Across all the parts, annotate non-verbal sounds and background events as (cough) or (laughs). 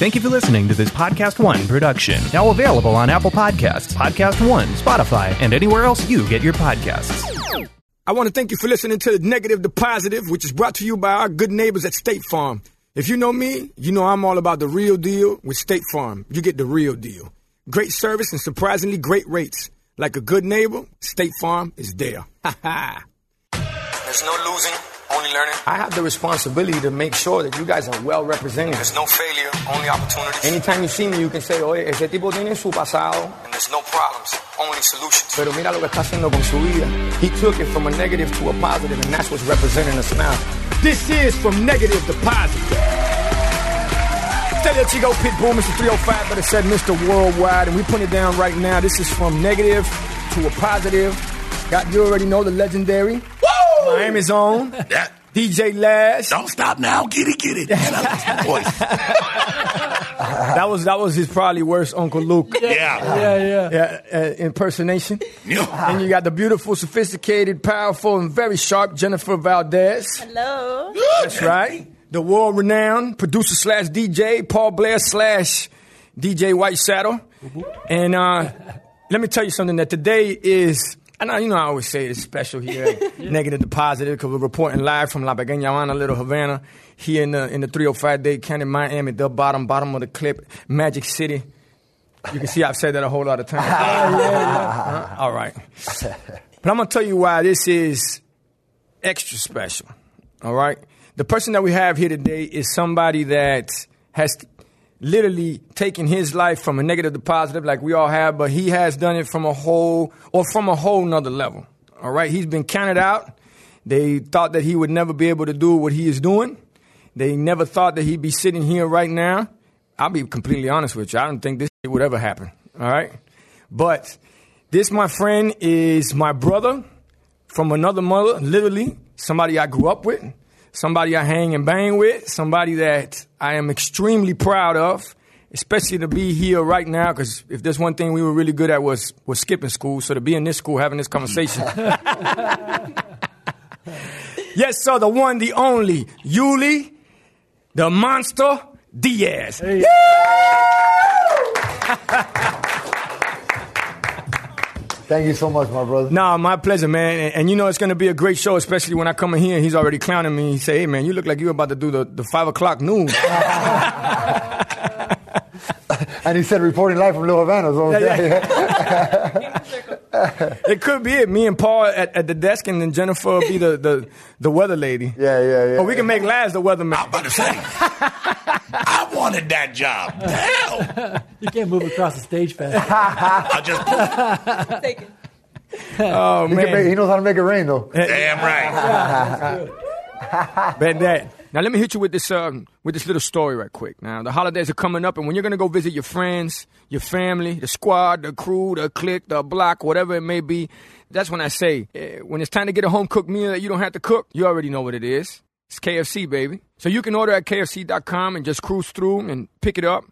Thank you for listening to this Podcast One production. Now available on Apple Podcasts, Podcast One, Spotify, and anywhere else you get your podcasts. I want to thank you for listening to the Negative to Positive, which is brought to you by our good neighbors at State Farm. If you know me, you know I'm all about the real deal with State Farm. You get the real deal. Great service and surprisingly great rates. Like a good neighbor, State Farm is there. Ha ha. There's no losing, only learning. I have the responsibility to make sure that you guys are well represented. There's no failure, only opportunities. Anytime you see me, you can say, oye, ese tipo tiene su pasado. And there's no problems, only solutions. Pero mira lo que está haciendo con su vida. He took it from a negative to a positive, and that's what's representing us now. This is from negative to positive. Stay there, Chico Pitbull, Mr. 305, but it said Mr. Worldwide, and we put it down right now. This is from negative to a positive. Got you already know the legendary. Woo! Miami's own. That, DJ Laz. don't stop now. Get it, get it. Man, I like your voice. (laughs) That was that was his probably worst Uncle Luke. Yeah. Yeah, yeah. Yeah, uh, impersonation. Yeah. And you got the beautiful, sophisticated, powerful, and very sharp Jennifer Valdez. Hello. That's right. The world renowned producer slash DJ, Paul Blair slash DJ White Shadow. And uh, let me tell you something that today is, I know, you know, I always say it's special here, (laughs) at negative to positive, because we're reporting live from La Pequeña Little Havana, here in the, in the 305 Dade County, Miami, the bottom, bottom of the clip, Magic City. You can see I've said that a whole lot of times. (laughs) Uh, all right. But I'm going to tell you why this is extra special. All right. The person that we have here today is somebody that has literally taking his life from a negative to positive, like we all have, but he has done it from a whole or from a whole nother level. All right. He's been counted out. They thought that he would never be able to do what he is doing. They never thought that he'd be sitting here right now. I'll be completely honest with you. I don't think this would ever happen. All right. But this, my friend, is my brother from another mother, literally somebody I grew up with, somebody I hang and bang with, somebody that I am extremely proud of, especially to be here right now. Because if there's one thing we were really good at was was skipping school, so to be in this school having this conversation. (laughs) yes, sir, the one, the only, Uly, the monster Diaz. (laughs) Thank you so much, my brother. Nah, my pleasure, man. And, and you know it's going to be a great show, especially when I come in here and he's already clowning me. He say, "Hey, man, you look like you're about to do the, the five o'clock news." (laughs) And he said reporting live from Little Havana. So (laughs) it could be it. Me and Paul at, at the desk, and then Jennifer will be the, the, the weather lady. yeah, yeah, yeah. But we can make Laz the weatherman. I'm about to say, I (laughs) wanted that job. (laughs) Hell, You can't move across the stage fast. (laughs) I just Take (laughs) it. Oh He, can make, man, he knows how to make it rain, though. damn right. bet that. Now let me hit you with this um, with this little story right quick. Now the holidays are coming up, and when you're gonna go visit your friends, your family, the squad, the crew, the clique, the block, whatever it may be, that's when I say eh, when it's time to get a home cooked meal that you don't have to cook. You already know what it is. It's KFC, baby. So you can order at KFC.com and just cruise through and pick it up.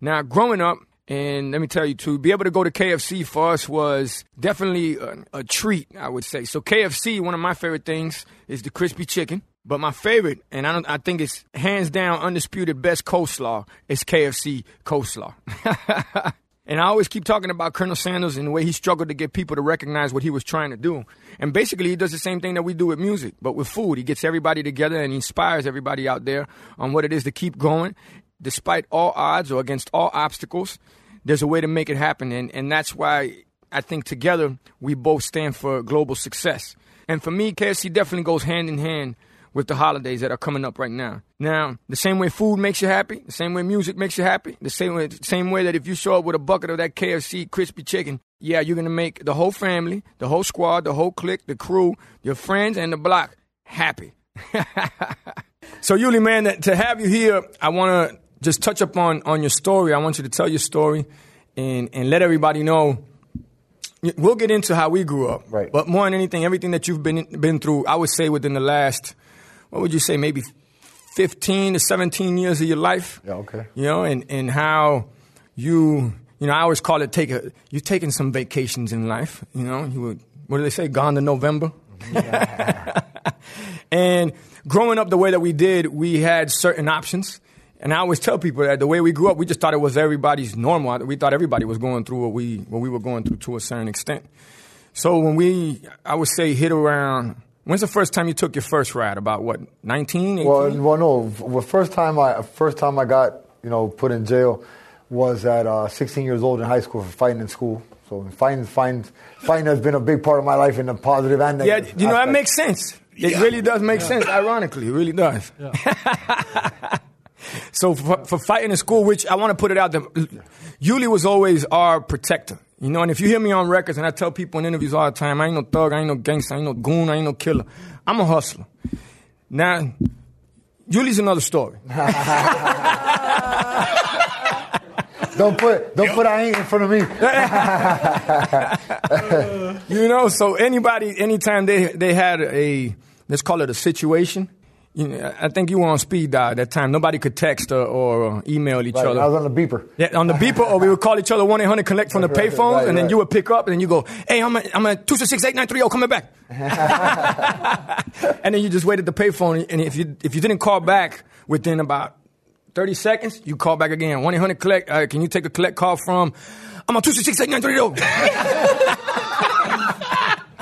Now, growing up, and let me tell you, to be able to go to KFC for us was definitely a, a treat, I would say. So KFC, one of my favorite things is the crispy chicken. But my favorite, and I, don't, I think it's hands down undisputed best coleslaw, is KFC coleslaw. (laughs) and I always keep talking about Colonel Sanders and the way he struggled to get people to recognize what he was trying to do. And basically, he does the same thing that we do with music, but with food. He gets everybody together and inspires everybody out there on what it is to keep going, despite all odds or against all obstacles. There's a way to make it happen, and, and that's why I think together we both stand for global success. And for me, KFC definitely goes hand in hand with the holidays that are coming up right now. Now, the same way food makes you happy, the same way music makes you happy, the same way, same way that if you show up with a bucket of that KFC crispy chicken, yeah, you're gonna make the whole family, the whole squad, the whole clique, the crew, your friends, and the block happy. (laughs) so, Uly, man, to have you here, I want to just touch up on, on your story. I want you to tell your story and, and let everybody know We'll get into how we grew up, Right. But more than anything, everything that you've been been through, I would say within the last, what would you say, maybe fifteen to seventeen years of your life. Yeah, okay. You know, and and how you, you know, I always call it take a. You're taking some vacations in life. You know, you would. What do they say? Gone to November. (laughs) and growing up the way that we did, we had certain options. And I always tell people that the way we grew up, we just thought it was everybody's normal. We thought everybody was going through what we what we were going through to a certain extent. So when we, I would say, hit around. When's the first time you took your first ride? About what, 19, 18? Well, well, no. The first time I first time I got you know put in jail was at uh, 16 years old in high school for fighting in school. So fighting, fighting, fighting has been a big part of my life in the positive and yeah, negative. you know that makes sense. It Yeah. really does make sense. Ironically, it really does. (laughs) so for, for fighting in school, which I want to put it out there, Uly was always our protector. You know, and if you hear me on records, and I tell people in interviews all the time, I ain't no thug, I ain't no gangster, I ain't no goon, I ain't no killer. I'm a hustler. Now, Julie's another story. (laughs) Don't put don't put I ain't in front of me. (laughs) You know, so anybody, anytime they they had a let's call it a situation. You know, I think you were on speed dial at that time. Nobody could text or, or email each Right, other. I was on the beeper. Yeah, on the beeper, or we would call each other one eight hundred collect from the Right, payphones, right, and then you would pick up, and then you go, "Hey, I'm at, I'm at two six six eight nine three zero, coming back." (laughs) and then you just waited the payphone, and if you if you didn't call back within about thirty seconds, you call back again. One eight hundred collect. Uh, can you take a collect call from? I'm on two six six eight nine three zero. (laughs)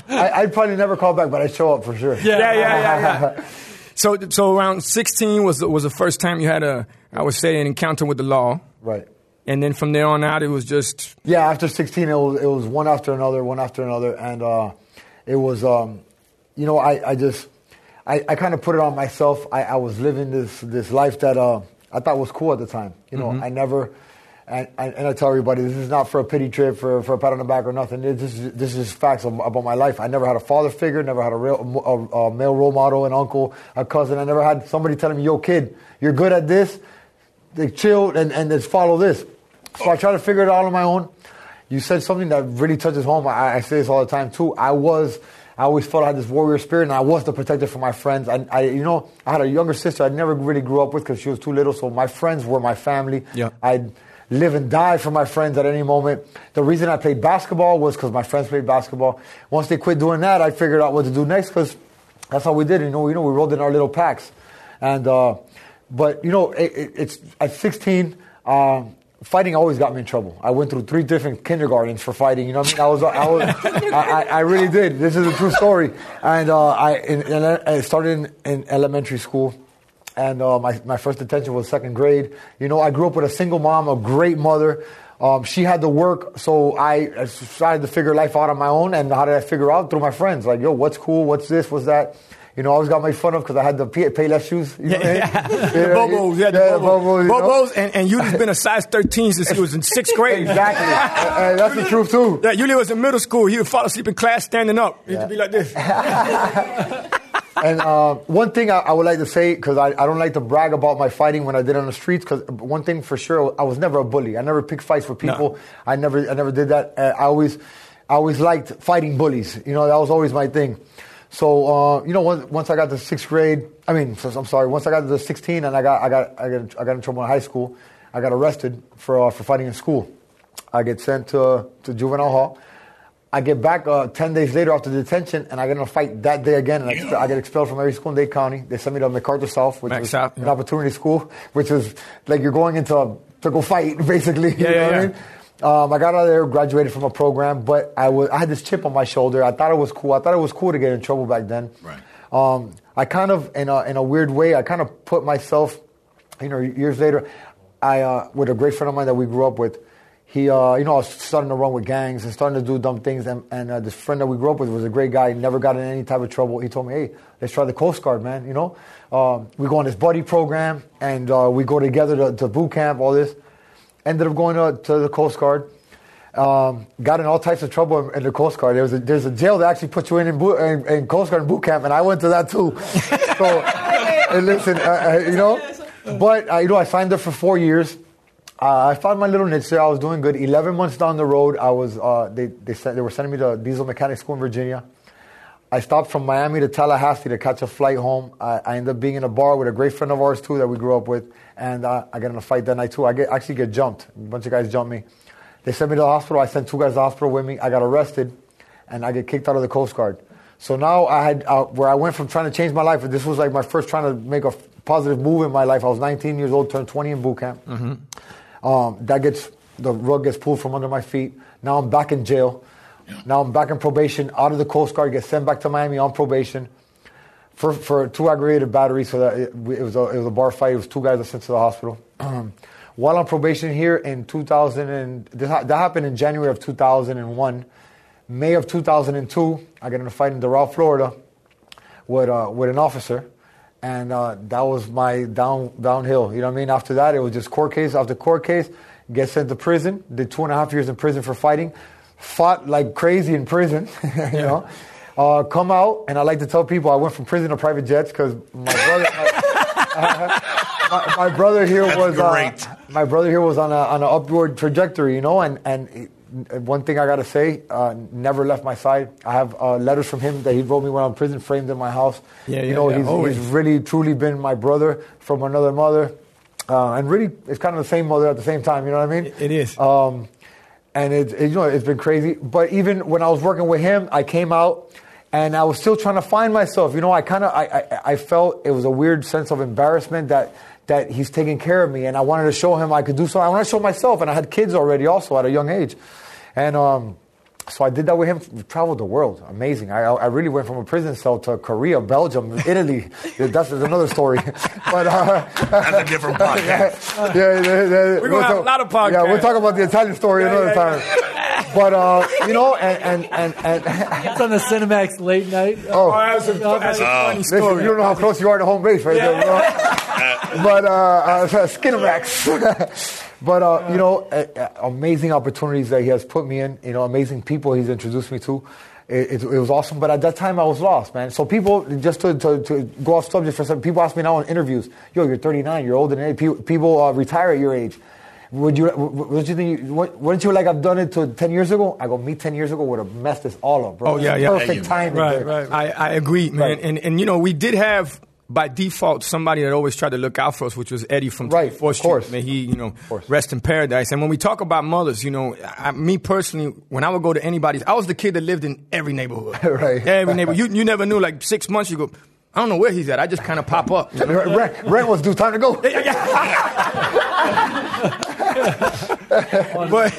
I, I'd probably never call back, but I'd show up for sure. Yeah, yeah, yeah, yeah. (laughs) So, so around 16 was was the first time you had a, I would say, an encounter with the law, Right. and then from there on out, it was just Yeah, after 16, it was, it was one after another, one after another. And uh, it was, um, you know, I, I just, I, I kind of put it on myself. I, I was living this, this life that uh, I thought was cool at the time. You know, I never, and, and and I tell everybody, this is not for a pity trip, for, for a pat on the back or nothing. This is, this is facts about my life. I never had a father figure, never had a, real, a, a male role model, an uncle, a cousin. I never had somebody telling me, yo, kid, you're good at this. They chill and, and just follow this. So I try to figure it out on my own. You said something that really touches home. I, I say this all the time too. I was, I always felt I had this warrior spirit, and I was the protector for my friends. I, I you know, I had a younger sister I never really grew up with because she was too little. So my friends were my family. Yeah. I'd live and die for my friends at any moment. The reason I played basketball was because my friends played basketball. Once they quit doing that, I figured out what to do next because that's how we did. You know, you know, we rolled in our little packs, and uh, but you know, it, it, it's at 16. Um, fighting always got me in trouble. I went through three different kindergartens for fighting. You know what I mean? I was, I was, I, I, I really did. This is a true story. And uh, I, in, in, I started in, in elementary school. And uh, my, my first detention was second grade. You know, I grew up with a single mom, a great mother. Um, she had to work, so I I decided to figure life out on my own. And how did I figure out? Through my friends. Like, yo, what's cool? What's this? What's that? You know, I always got made fun of because I had the pay, pay less shoes. You know what I mean? (laughs) the bobos, yeah, the Yeah, bobos, bobos, bobos, and, and Uly's been a (laughs) size 13 since he was in sixth grade. Exactly. (laughs) Uh, uh, that's the truth too. Yeah, Uly was in middle school. He would fall asleep in class standing up. He'd be like this. And uh, one thing I, I would like to say, because I, I don't like to brag about my fighting when I did on the streets, because one thing for sure, I was never a bully. I never picked fights for people. No. I never I never did that. I always I always liked fighting bullies. You know, that was always my thing. So uh, you know, once, once I got to sixth grade, I mean, so- I'm sorry, once I got to the 16 and I got I got I got I got in trouble in high school, I got arrested for uh, for fighting in school. I get sent to to juvenile hall. I get back uh, 10 days later after detention, and I get in a fight that day again, and I, expe- I get expelled from every school in Dade County. They send me to MacArthur South, which Mac was South, an yeah. opportunity school, which is like you're going into a, to go fight, (laughs) basically. you Yeah, know yeah, what I mean? Um, I got out of there, graduated from a program, but I was I had this chip on my shoulder. I thought it was cool. I thought it was cool to get in trouble back then. Right. Um, I kind of, in a, in a weird way, I kind of put myself, you know, years later, I uh, with a great friend of mine that we grew up with. He, uh, you know, I was starting to run with gangs and starting to do dumb things. And, and uh, this friend that we grew up with was a great guy. He never got in any type of trouble. He told me, "Hey, let's try the Coast Guard, man." You know, um, we go on this buddy program and uh, we go together to, to boot camp. All this. Ended up going to, to the Coast Guard. Um, got in all types of trouble in, in the Coast Guard. There was a, there's a jail that actually puts you in in, boot, in in Coast Guard boot camp, and I went to that too. (laughs) so, and listen, uh, uh, you know, (laughs) but uh, you know, I signed up for four years. Uh, I found my little niche there. I was doing good. Eleven months down the road, I was. Uh, they they sent, they were sending me to diesel mechanic school in Virginia. I stopped from Miami to Tallahassee to catch a flight home. I, I ended up being in a bar with a great friend of ours too that we grew up with, and uh, I got in a fight that night too. I get, actually get jumped. A bunch of guys jumped me. They sent me to the hospital. I sent two guys to the hospital with me. I got arrested, and I get kicked out of the Coast Guard. So now I had uh, where I went from trying to change my life. This was like my first trying to make a positive move in my life. I was 19 years old, turned 20 in boot camp. Um, that gets the rug gets pulled from under my feet. Now I'm back in jail. Now I'm back in probation, out of the Coast Guard, get sent back to Miami on probation for, for two aggravated batteries. So that it, it was a, it was a bar fight. It was two guys that sent to the hospital. (clears throat) While on probation here in 2000, and this, ha- that happened in January of 2001. May of 2002, I got in a fight in Doral, Florida, with uh, with an officer, and uh, that was my down downhill. You know what I mean? After that, it was just court case after court case. Get sent to prison. Did two and a half years in prison for fighting. Fought like crazy in prison. (laughs) you know. Uh, come out, and I like to tell people I went from prison to private jets because my brother. My, (laughs) my, my brother here That's was uh, my brother here was on a on an upward trajectory, you know, and and one thing I gotta say, uh, never left my side. I have uh, letters from him that he wrote me when I'm in prison, framed in my house. Yeah, you yeah, know, yeah, he's, always. he's really truly been my brother from another mother, uh, and really it's kind of the same mother at the same time. You know what I mean? It is. Um, and it, it, you know, it's been crazy. But even when I was working with him, I came out and I was still trying to find myself. You know, I kind of, I, I, I felt it was a weird sense of embarrassment that, that he's taking care of me. And I wanted to show him I could do something. I wanted to show myself. And I had kids already also at a young age. And, um, so I did that with him. We traveled the world. Amazing. I, I really went from a prison cell to Korea, Belgium, Italy. (laughs) That's another story. (laughs) but uh, That's a different (laughs) podcast. yeah, yeah, yeah, We're gonna have a lot of podcasts. Yeah, we'll talk about the Italian story another time. But uh, you know, and and and, and It's on the Cinemax late night. oh, that's a, that's a funny listen, story. you don't know how close you are to home base, right there. You know? but uh, uh, Skinamax. But uh, you know, uh, uh, amazing opportunities that he has put me in. You know, amazing people he's introduced me to. It, it, it was awesome, but at that time I was lost, man. So people, just to, to, to go off subject for a second, people ask me now in interviews, "Yo, you're 39, you're older than age. People, people uh, retire at your age. Would you? Would would you think? You, what- wouldn't you like I've done it to 10 years ago? I go, me 10 years ago would have messed this all up, bro. Oh, yeah, yeah. Perfect Yeah, you- timing. Right, there. right. I, I agree, man. Right. And and you know, we did have by default somebody that always tried to look out for us, which was Eddie from Right, 24th of Street. course. May he, you know, rest in paradise. And when we talk about mothers, you know, I, me personally, when I would go to anybody's, I was the kid that lived in every neighborhood. (laughs) Right. Every neighborhood. You, you never knew, like six months, you go, I don't know where he's at. I just kind of pop up. (laughs) Rent, rent was due. Time to go. (laughs) but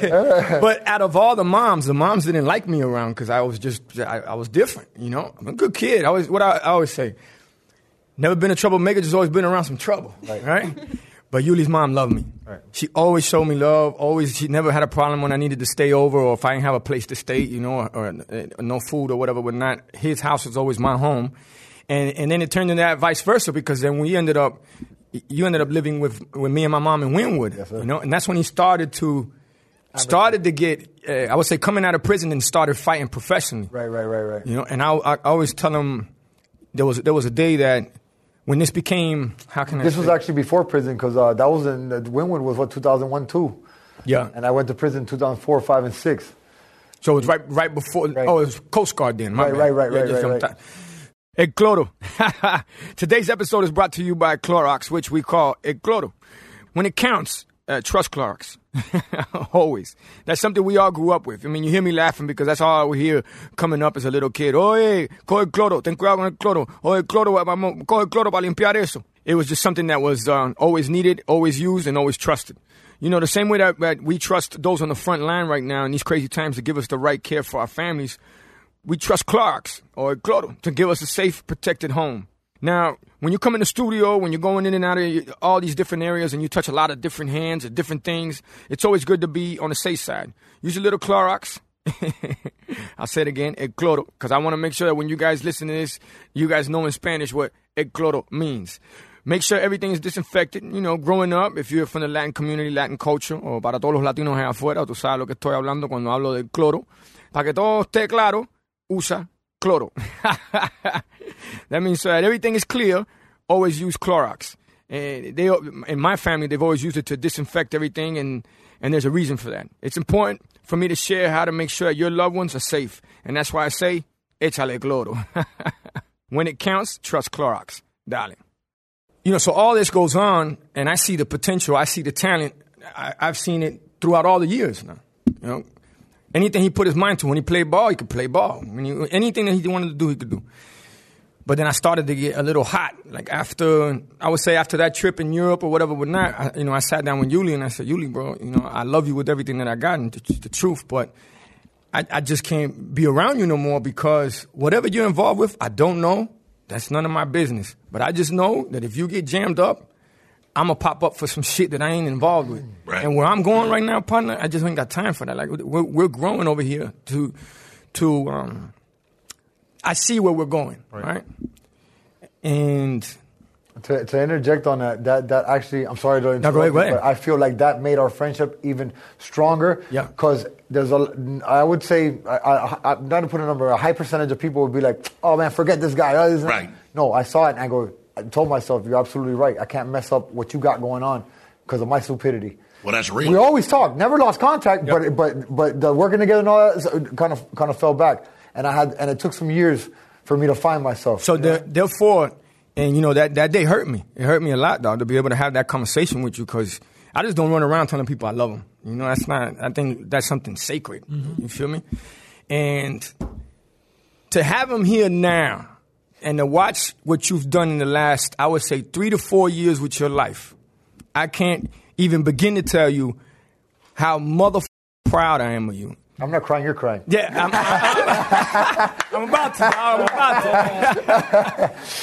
but out of all the moms, the moms didn't like me around because I was just I, I was different. You know, I'm a good kid. I always what I, I always say, never been a troublemaker, just always been around some trouble. Right. (laughs) But Uly's mom loved me. Right. She always showed me love. Always, she never had a problem when I needed to stay over or if I didn't have a place to stay, you know, or, or, uh, no food or whatever. But not his house was always my home, and and then it turned into that vice versa because then we ended up, you ended up living with with me and my mom in Wynwood, sir. you know, and that's when he started to started to get, uh, I would say, coming out of prison and started fighting professionally. Right, right, right, right. You know, and I, I always tell him there was there was a day that when this became how can I This was say? actually before prison because uh, that was in uh, Wynwood was what 2001 too. Yeah. And I went to prison 2004, five, and six. So it was right right before. Right. Oh, it was Coast Guard then. Right, right, right, Yeah, right, right, right. Hey, Cloro. (laughs) Today's episode is brought to you by Clorox, which we call Cloro. When it counts, uh, trust Clorox. (laughs) Always. That's something we all grew up with. I mean, you hear me laughing because that's all I would hear coming up as a little kid. Oye, coge cloro, ten cuidado con el cloro. Oye, cloro, vamos, coge cloro para limpiar eso. It was just something that was um, always needed, always used, and always trusted. You know, the same way that, that we trust those on the front line right now in these crazy times to give us the right care for our families, we trust Clorox or Cloro to give us a safe, protected home. Now, when you come in the studio, when you're going in and out of all these different areas and you touch a lot of different hands and different things, it's always good to be on the safe side. Use a little Clorox. (laughs) I'll say it again, el cloro, because I want to make sure that when you guys listen to this, you guys know in Spanish what el cloro means. Make sure everything is disinfected. You know, growing up, if you're from the Latin community, Latin culture, o para todos los latinos allá afuera, tú sabes lo que estoy hablando cuando hablo del cloro. Para que todo esté claro, usa cloro. (laughs) (laughs) that means that everything is clear, always use Clorox. And they, in my family, they've always used it to disinfect everything, and, and there's a reason for that. It's important for me to share how to make sure your loved ones are safe. And that's why I say, échale cloro. (laughs) when it counts, trust Clorox. darling. You know, so all this goes on, and I see the potential, I see the talent. I, I've seen it throughout all the years now. You know, anything he put his mind to, when he played ball, he could play ball. He, anything that he wanted to do, he could do. But then I started to get a little hot. Like after, I would say after that trip in Europe or whatever, but not, I, you know, I sat down with Uly and I said, Uly, bro, you know, I love you with everything that I got and it's the truth, but I, I just can't be around you no more because whatever you're involved with, I don't know. That's none of my business. But I just know that if you get jammed up, I'm gonna pop up for some shit that I ain't involved with. Right. And where I'm going right now, partner, I just ain't got time for that. Like we're, we're growing over here to, to, um, I see where we're going, right? And To, to interject on that, that that actually, I'm sorry to interrupt, No, go ahead, go ahead. but I feel like that made our friendship even stronger. Yeah. Because there's a, I would say, I, I, I'm not to put a number, a high percentage of people would be like, "Oh man, forget this guy." Oh, this- Right. No, I saw it and I go, I told myself, "You're absolutely right. I can't mess up what you got going on because of my stupidity." Well, that's real. We always talk, never lost contact, but but but the working together and all that kind of kind of fell back, and I had and it took some years for me to find myself. So the, therefore, and you know that that day hurt me. It hurt me a lot, dog, to be able to have that conversation with you because I just don't run around telling people I love them. You know, that's not. I think that's something sacred. Mm-hmm. You feel me? And to have him here now, and to watch what you've done in the last, I would say, three to four years with your life, I can't even begin to tell you how mother proud I am of you. I'm not crying, you're crying. Yeah, I'm, I'm, I'm about to. I'm about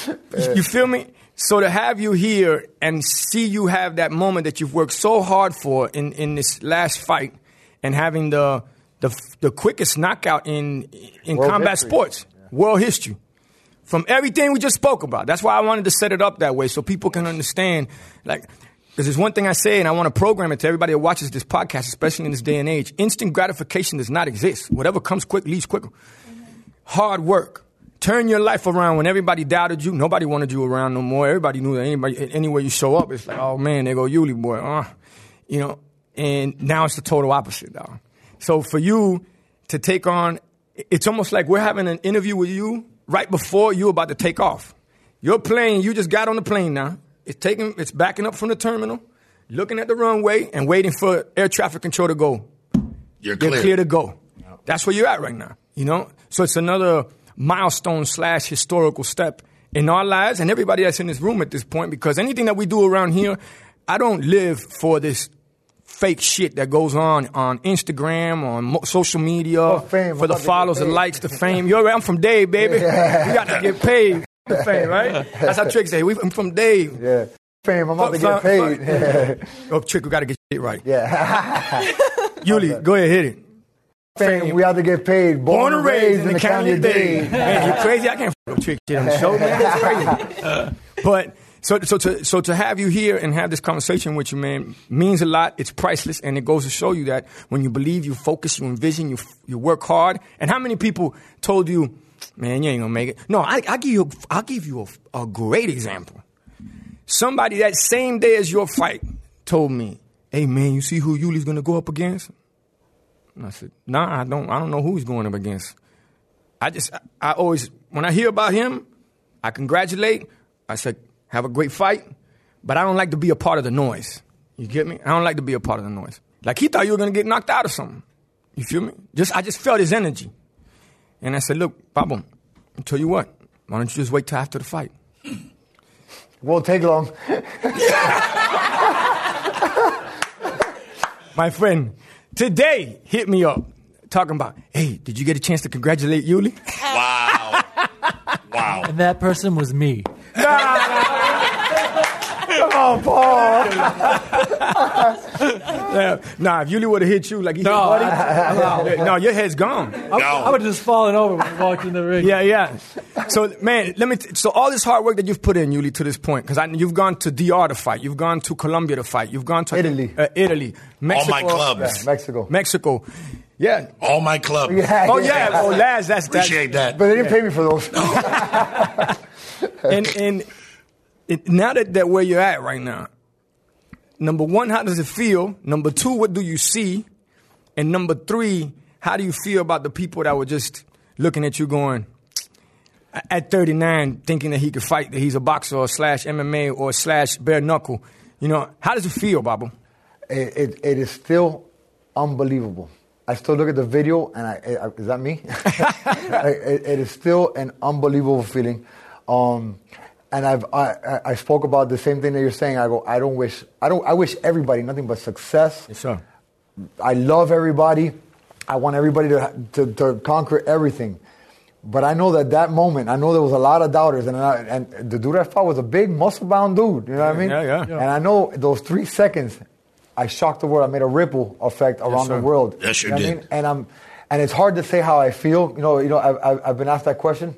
to. Uh, you feel me? So to have you here and see you have that moment that you've worked so hard for in, in this last fight, and having the the, the quickest knockout in in World combat history. sports, world history, from everything we just spoke about. That's why I wanted to set it up that way so people can understand. Like, because there's one thing I say, and I want to program it to everybody that watches this podcast, especially in this day and age. Instant gratification does not exist. Whatever comes quick leaves quicker. Hard work. Turn your life around when everybody doubted you. Nobody wanted you around no more. Everybody knew that anybody, anywhere you show up, it's like, oh man, there go Uly boy. Uh, you know, and now it's the total opposite, dog. So for you to take on, it's almost like we're having an interview with you right before you're about to take off. Your plane, you just got on the plane now. It's taking, it's backing up from the terminal, looking at the runway and waiting for air traffic control to go. You're You're clear. clear to go. That's where you're at right now. You know, so it's another milestone slash historical step in our lives and everybody that's in this room at this point. Because anything that we do around here, I don't live for this fake shit that goes on on Instagram, on mo- social media, Oh, fame. for the I'm about follows, the likes, the fame. (laughs) You're right, I'm from Dade, baby. We got to get paid. Fame, right? (laughs) That's how Trick say. We, I'm from Dade. Yeah. Fame, I'm about to get paid. (laughs) Oh, Trick, we got to get shit right. yeah. (laughs) Uly, go ahead, hit it. Fame, we have to get paid. Born, and raised in the county of Dade. Man, you crazy? I can't f- trick shit on the show, man. That's crazy. but so so to so to have you here and have this conversation with you, man, means a lot. It's priceless, and it goes to show you that when you believe, you focus, you envision, you you work hard. And how many people told you, man, you ain't gonna make it? No, I I give you I'll give you a, a great example. Somebody that same day as your fight told me, "Hey, man, you see who Uly's gonna go up against?" And I said, "Nah, I don't. I don't know who he's going up against." I just, I, I always, when I hear about him, I congratulate. I said, have a great fight, but I don't like to be a part of the noise. You get me? I don't like to be a part of the noise. Like he thought you were gonna get knocked out or something. You feel me? Just, I just felt his energy, and I said, look, Pablo, I'll tell you what. Why don't you just wait till after the fight? (laughs) Won't take long. (laughs) My friend, today hit me up talking about, hey, did you get a chance to congratulate Uly? Wow. (laughs) wow. And that person was me. Ah. Oh, Paul. (laughs) Yeah. Nah, if Uly would have hit you like he No, hit Buddy, no, your head's gone. I, No. I would have just fallen over when we walked in the ring. Yeah, yeah. So, man, let me. T- so, all this hard work that you've put in, Uly, to this point, because you've gone to DR to fight, you've gone to Colombia to fight, you've gone to Italy. uh, Italy, Mexico, my clubs. Yeah, Mexico. Mexico. Yeah. All my clubs. Yeah, Oh yeah. Oh, Laz, that's that's Appreciate that. But they didn't pay me for those. (laughs) and and it, now that, that where you're at right now, number one, how does it feel? Number two, what do you see? And number three, how do you feel about the people that were just looking at you going at 39, thinking that he could fight, that he's a boxer or slash MMA or slash bare knuckle? You know, how does it feel, Baba? it, it, it is still unbelievable. I still look at the video, and I, I- is that me? (laughs) (laughs) it, it is still an unbelievable feeling. Um, and I've I, I- I spoke about the same thing that you're saying. I go, I don't wish I don't I wish everybody nothing but success. Yes, sir. I love everybody. I want everybody to, to, to conquer everything. But I know that that moment, I know there was a lot of doubters, and I, and the dude I fought was a big muscle-bound dude. You know what I mean? Yeah, yeah. Yeah. And I know those three seconds, I shocked the world. I made a ripple effect around sir. the world. Yes, you know what I did. mean? And I'm, and it's hard to say how I feel. You know, you know, I've, I've- I've been asked that question,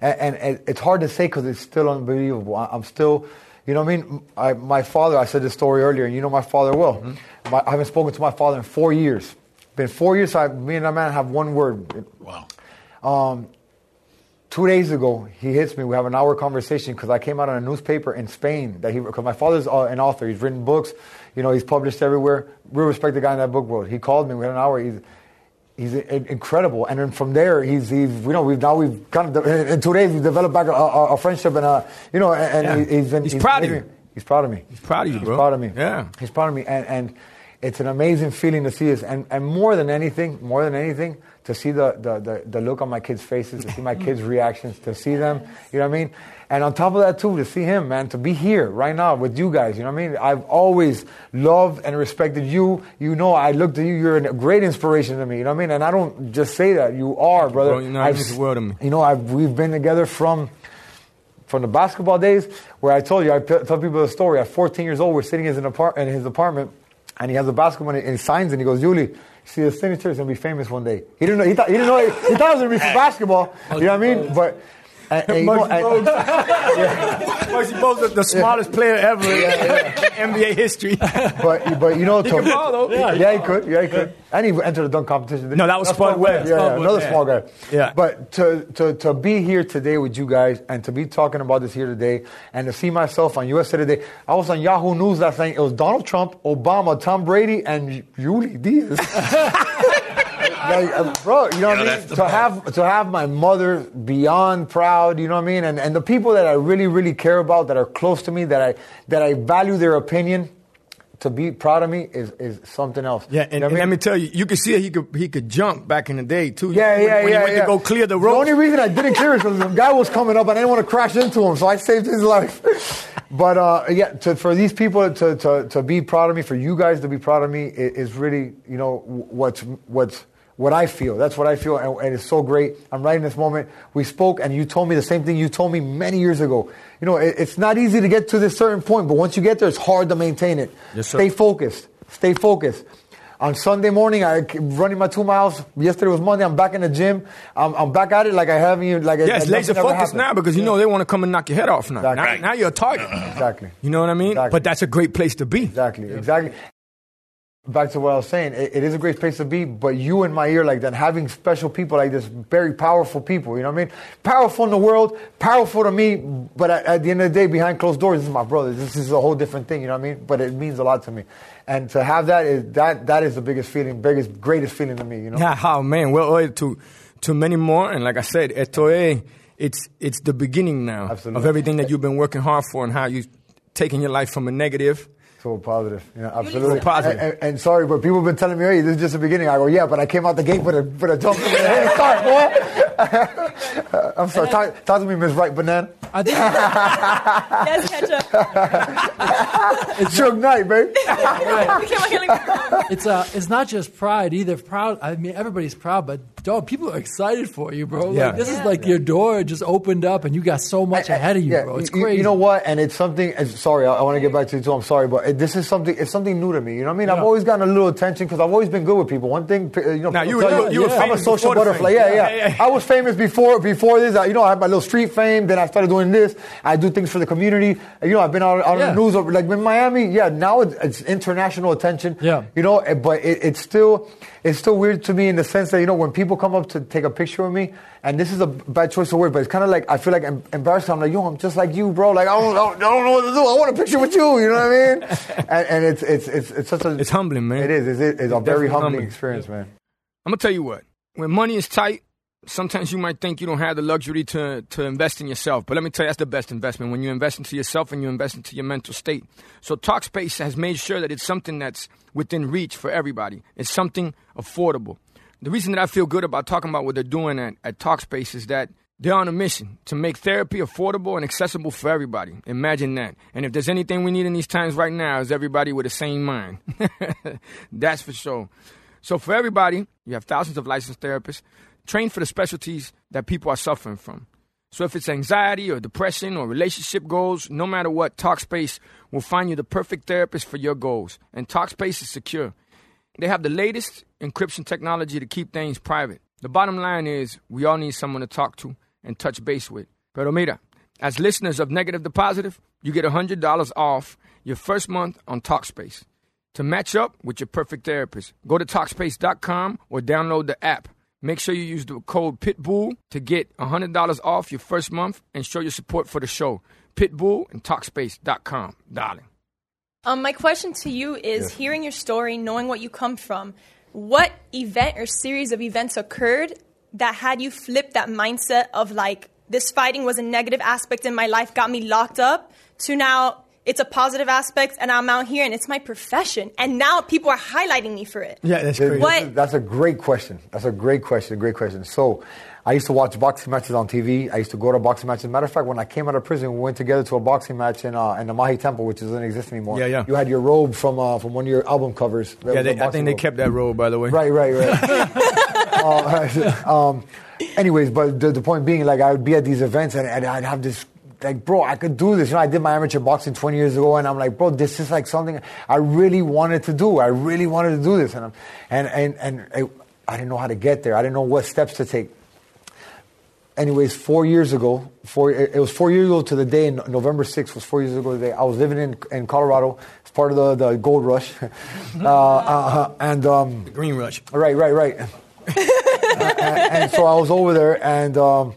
and, and, it's hard to say because it's still unbelievable. I'm still, you know what I mean? I, my father, I said this story earlier, and you know my father well. Mm-hmm. My, I haven't spoken to my father in four years. Been four years. I, me and that man have one word. Wow. Um, Two days ago, he hits me. We have an hour conversation because I came out on a newspaper in Spain that he because my father's uh, an author. He's written books. You know, he's published everywhere. Real respect the guy in that book world. He called me. We had an hour. He's he's incredible. And then from there, he's he's you know we've now we've kind of in in eh, eh, two days we've developed back a, a, a friendship and a you know and, Yeah. he's been He's proud of you. He's proud of me. He's proud of you, bro. He's proud of me. Yeah. He's proud of me, and and it's an amazing feeling to see this, and and more than anything, more than anything, to see the the the, the look on my kids' faces, to see my (laughs) kids' reactions, to see them, you know what I mean, and on top of that too, to see him, man, to be here right now with you guys, you know what I mean. I've always loved and respected you. You know, I look to you. You're a great inspiration to me. You know what I mean, and I don't just say that. You are, brother. bro. You know, I've the world to me. You know, I've we've been together from from the basketball days where I told you, I p- tell people the story. At 14 years old, we're sitting in apart- in his apartment, and he has a basketball and he signs and he goes, Julie, see the signature is gonna be famous one day. He didn't know. He thought he didn't know. He, thought it was gonna be (laughs) for basketball. You know what I mean? But. And, and, you know, and- Muggsy Bogues, the, smallest player ever in NBA history. (laughs) but but you know, He can to- ball. Yeah, yeah, he could. Yeah, he could. And he entered the dunk competition. No, that was Spud Webb. Yeah, yeah, Spud another small guy. Yeah. But to, to to be here today with you guys and to be talking about this here today and to see myself on USA Today, I was on Yahoo News last night. It was Donald Trump, Obama, Tom Brady, and Uly Diaz. (laughs) like, uh, bro, you know what I mean? To best. have to have my mother beyond proud, you know what I mean? And and the people that I really really care about, that are close to me, that I that I value their opinion, to be proud of me is is something else. Yeah, You and, know and I let me tell you, you could see he could he could jump back in the day too. Yeah, when, yeah, when yeah. he went yeah. to go clear the road. The only reason I didn't clear it was the guy was coming up and I didn't want to crash into him, so I saved his life. (laughs) But uh, yeah, to, for these people to, to, to be proud of me, for you guys to be proud of me, i- is really you know what's what's what I feel. That's what I feel, and, and it's so great. I'm right in this moment. We spoke, and you told me the same thing you told me many years ago. You know, it, it's not easy to get to this certain point, but once you get there, it's hard to maintain it. Yes. Stay focused. Stay focused. On Sunday morning, I running my two miles. Yesterday was Monday. I'm back in the gym. I'm, I'm back at it like I haven't even like. yeah, it's laser nothing ever focused happened. now because you know they want to come and knock your head off now. Exactly. Now, now you're a target. Exactly. You know what I mean? Exactly. But that's a great place to be. Exactly. Exactly. Back to what I was saying, it, it is a great place to be, but you in my ear like that, having special people like this, very powerful people, you know what I mean? Powerful in the world, powerful to me, but at, at the end of the day, behind closed doors, this is my brother. This is a whole different thing, you know what I mean? But it means a lot to me. And to have that is that that is the biggest feeling, biggest, greatest feeling to me, you know? Yeah, oh man, well, uh, to to many more, and like I said, esto es, it's it's the beginning now Absolutely. of everything that you've been working hard for, and how you taking your life from a negative. So positive, yeah, absolutely. So positive. And, and, and sorry, but people have been telling me, "Hey, this is just the beginning." I go, "Yeah, but I came out the gate with a with a jump in the head start, boy." (laughs) I'm sorry. Talk, talk to me, Miss Right Banana. I think (laughs) Yes, ketchup. (laughs) It's Suge Knight, baby. We came out here like, it's uh, it's not just pride either. Proud. I mean, everybody's proud, but dog, people are excited for you, bro. Yeah. Like, this is like your door just opened up, and you got so much ahead of you, Yeah, bro. It's you- crazy. You know what? And it's something. it's- Sorry, I, I want to get back to you too. I'm sorry, but it, this is something. It's something new to me. You know what I mean? I've always gotten a little attention because I've always been good with people. One thing, uh, you know, Now, you were- tell you were I'm a social butterfly. Yeah, yeah, Yeah, yeah, yeah. I was famous before before this. I, you know, I had my little street fame. Then I started doing this. I do things for the community. You know, I've been out on Yeah. the news, over- like in Miami. Yeah, now it's, it's international attention. Yeah. You know, eh, but it, it's still it's still weird to me in the sense that you know when people come up to take a picture of me, and this is a bad choice of word, but it's kind of like I feel like I'm embarrassed. I'm like, yo, I'm just like you, bro. Like I don't, I don't, know what to do. I want a picture with you. You know what I mean? (laughs) and, and it's it's it's it's such a It's humbling, man. It is. It's, it's a very humbling humbling. experience, man. I'm gonna tell you what. When money is tight, sometimes you might think you don't have the luxury to to invest in yourself. But let me tell you, that's the best investment when you invest into yourself and you invest into your mental state. So Talkspace has made sure that it's something that's within reach for everybody. It's something affordable. The reason that I feel good about talking about what they're doing at, at Talkspace is that They're on a mission to make therapy affordable and accessible for everybody. Imagine that. And if there's anything we need in these times right now, is everybody with a sane mind. (laughs) That's for sure. So for everybody, you have thousands of licensed therapists trained for the specialties that people are suffering from. So if it's anxiety or depression or relationship goals, no matter what, Talkspace will find you the perfect therapist for your goals. And Talkspace is secure. They have the latest encryption technology to keep things private. The bottom line is we all need someone to talk to and touch base with. Pero mira, as listeners of Negative to Positive, you get $100 off your first month on Talkspace. To match up with your perfect therapist, go to Talkspace.com or download the app. Make sure you use the code PITBULL to get $100 off your first month and show your support for the show. Pitbull and Talkspace.com, darling. Um, my question to you is hearing your story, knowing what you come from, what event or series of events occurred that had you flip that mindset of like, this fighting was a negative aspect in my life, got me locked up, to now it's a positive aspect and I'm out here and it's my profession. And now people are highlighting me for it. Yeah, that's Yeah, crazy. What- That's a great question. That's a great question. Great question. So, I used to watch boxing matches on TV. I used to go to boxing matches. Matter of fact, when I came out of prison, we went together to a boxing match in uh, in the Mahi Temple, which doesn't exist anymore. Yeah, yeah. You had your robe from uh, from one of your album covers. That Yeah, they, I think boxing they kept that robe, by the way. Right, right, right. (laughs) uh, (laughs) um, anyways, but the, the point being, like, I would be at these events and, and I'd have this, like, bro, I could do this. You know, I did my amateur boxing 20 years ago, and I'm like, bro, this is like something I really wanted to do. I really wanted to do this, and I'm, and and and I, I didn't know how to get there. I didn't know what steps to take. Anyways, four years ago, four, it was four years ago to the day, No- November 6th was four years ago today. I was living in, in Colorado. It's part of the, the gold rush. (laughs) uh, uh, and um, Green Rush. Right, right, right. (laughs) and, and so I was over there, and um,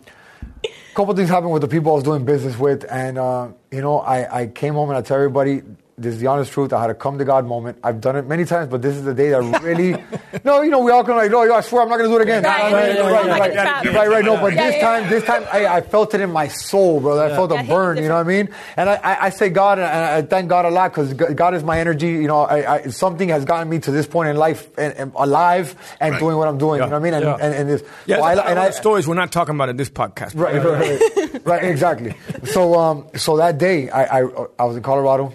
a couple things happened with the people I was doing business with, and uh, you know, I, I came home and I tell everybody. This is the honest truth. I had a come to God moment. I've done it many times, but this is the day that really. (laughs) no, you know, we all come like, no, yo, I swear I'm not going to do it again. Right, right, yeah, right, right, right, right, right. No, but Yeah, this yeah, time, this time, I, I felt it in my soul, brother. I felt a hit burn. you You know what I mean? And I, I, I say God, and I thank God a lot because God is my energy. You know, I, I, something has gotten me to this point in life, and, and alive, and doing what I'm doing. You know what I mean? And, Yeah. and, and this, Yeah, so I- and and I, stories we're not talking about in this podcast. Right, right, right, right, exactly. So, um, so that day, I, I, I was in Colorado.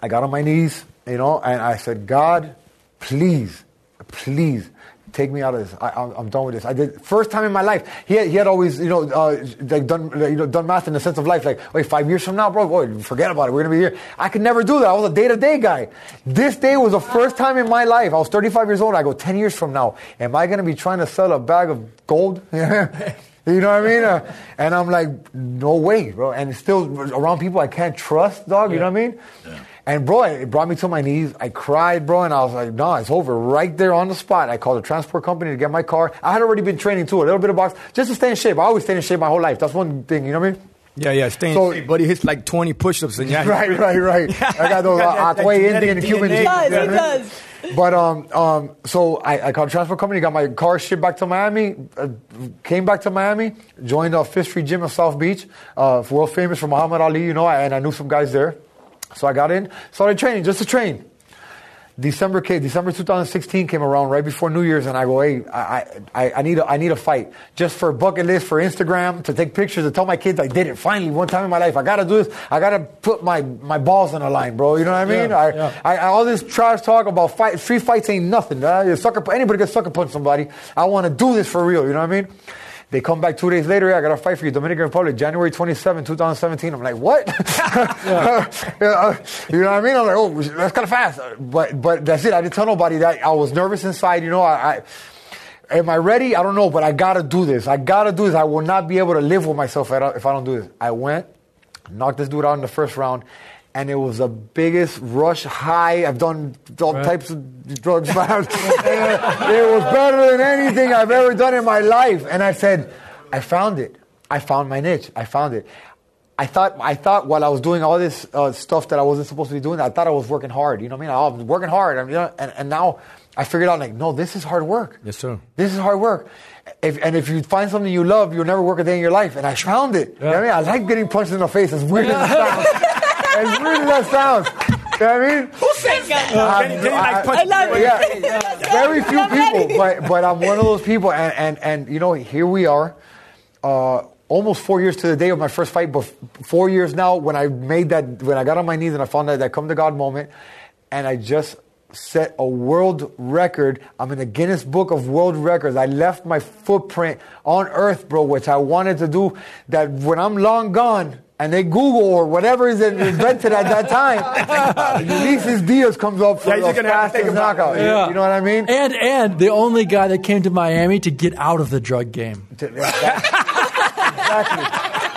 I got on my knees, you know, and I said, God, please, please. Take me out of this. I, I'm, I'm done with this. I did first time in my life. He had, he had always, you know, uh, like done, like, you know, done math in the sense of life. Like, wait, five years from now, bro, boy, forget about it. We're gonna be here. I could never do that. I was a day to day guy. This day was the first time in my life. I was 35 years old. I go 10 years from now. Am I gonna be trying to sell a bag of gold? (laughs) You know what I mean? Uh, and I'm like, no way, bro. And still around people I can't trust, dog. You know what I mean? And bro, it brought me to my knees. I cried, bro, and I was like, no, it's over right there on the spot. I called a transport company to get my car. I had already been training too, a little bit of box, just to stay in shape. I always stay in shape my whole life. That's one thing, you know what I mean? Yeah, yeah. Staying So- safe, buddy hits like 20 push-ups and (laughs) yeah. Right, right, right. I got those (laughs) You got that- uh, that Indian Cuban DNA. genes. It does, you know it what I mean? does. But um, um, so I, I called a transport company, got my car shipped back to Miami, uh, came back to Miami, joined uh, Fifth Street Gym in South Beach, uh, world famous for Muhammad Ali, you know, and I knew some guys there. So I got in, started training, just to train. December came, December 2016 came around right before New Year's, and I go, hey, I, I, I need a, I need a fight just for a bucket list for Instagram to take pictures to tell my kids I did it finally one time in my life. I gotta do this. I gotta put my, my balls on the line, bro. You know what I mean? Yeah, I, yeah. I, I, all this trash talk about fight, street fights ain't nothing. Uh, you sucker, anybody can sucker punch somebody. I want to do this for real. You know what I mean? They come back two days later. I got to fight for you, Dominican Republic, January 27, 2017. I'm like, what? (laughs) (laughs) You know what I mean? I'm like, oh, that's kind of fast. But but that's it. I didn't tell nobody that. I was nervous inside. You know, I. I Am I ready? I don't know, but I gotta do this. I gotta do this. I will not be able to live with myself if I don't, if I don't do this. I went, knocked this dude out in the first round, and it was the biggest rush high. I've done all types of drugs, (laughs) man. it was better than anything I've ever done in my life. And I said, I found it. I found my niche. I found it. I thought, I thought while I was doing all this uh, stuff that I wasn't supposed to be doing, I thought I was working hard. You know what I mean? I was working hard. I mean, you know, and, and now I figured out, like, no, this is hard work. Yes, sir. This is hard work. If, and if you find something you love, you'll never work a day in your life. And I found it. You know what I mean? I like getting punched in the face, as weird as it sounds. (laughs) as weird as that sounds. You know what I mean? Who says that? Kenny- Kenny like punch- I love it. Yeah, very few people, but but I'm one of those people, and and and you know, here we are. Uh, almost four years to the day of my first fight, but four years now when I made that, when I got on my knees and I found that, that come to God moment, and I just set a world record. I'm in the Guinness Book of World Records. I left my footprint on earth, bro, which I wanted to do. That when I'm long gone, and they Google or whatever is invented at that time, (laughs) Ulysses Diaz comes up for Yeah, you're the gonna have to fastest knockout. it. You- Yeah. You know what I mean? And and the only guy that came to Miami to get out of the drug game. Exactly.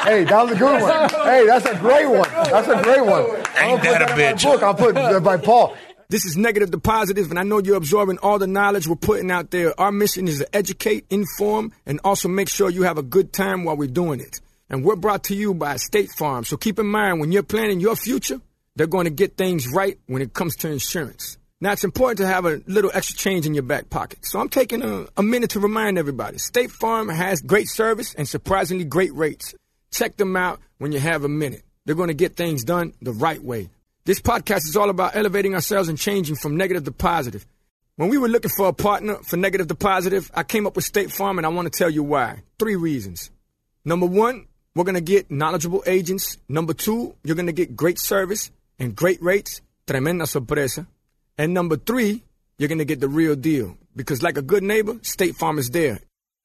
Hey, that was a good one. Hey, that's a great one. That's a great one. I'm Ain't that a in my bitch? Book. I'll put uh, by Paul. This is Negative to Positive, and I know you're absorbing all the knowledge we're putting out there. Our mission is to educate, inform, and also make sure you have a good time while we're doing it. And we're brought to you by State Farm. So keep in mind when you're planning your future, they're going to get things right when it comes to insurance. Now, it's important to have a little extra change in your back pocket. So I'm taking a, a minute to remind everybody State Farm has great service and surprisingly great rates. Check them out when you have a minute. They're going to get things done the right way. This podcast is all about elevating ourselves and changing from negative to positive. When we were looking for a partner for negative to positive, I came up with State Farm and I want to tell you why. Three reasons. Number one, we're going to get knowledgeable agents. Number two, you're going to get great service and great rates. Tremenda sorpresa. And number three, you're going to get the real deal. Because like a good neighbor, State Farm is there.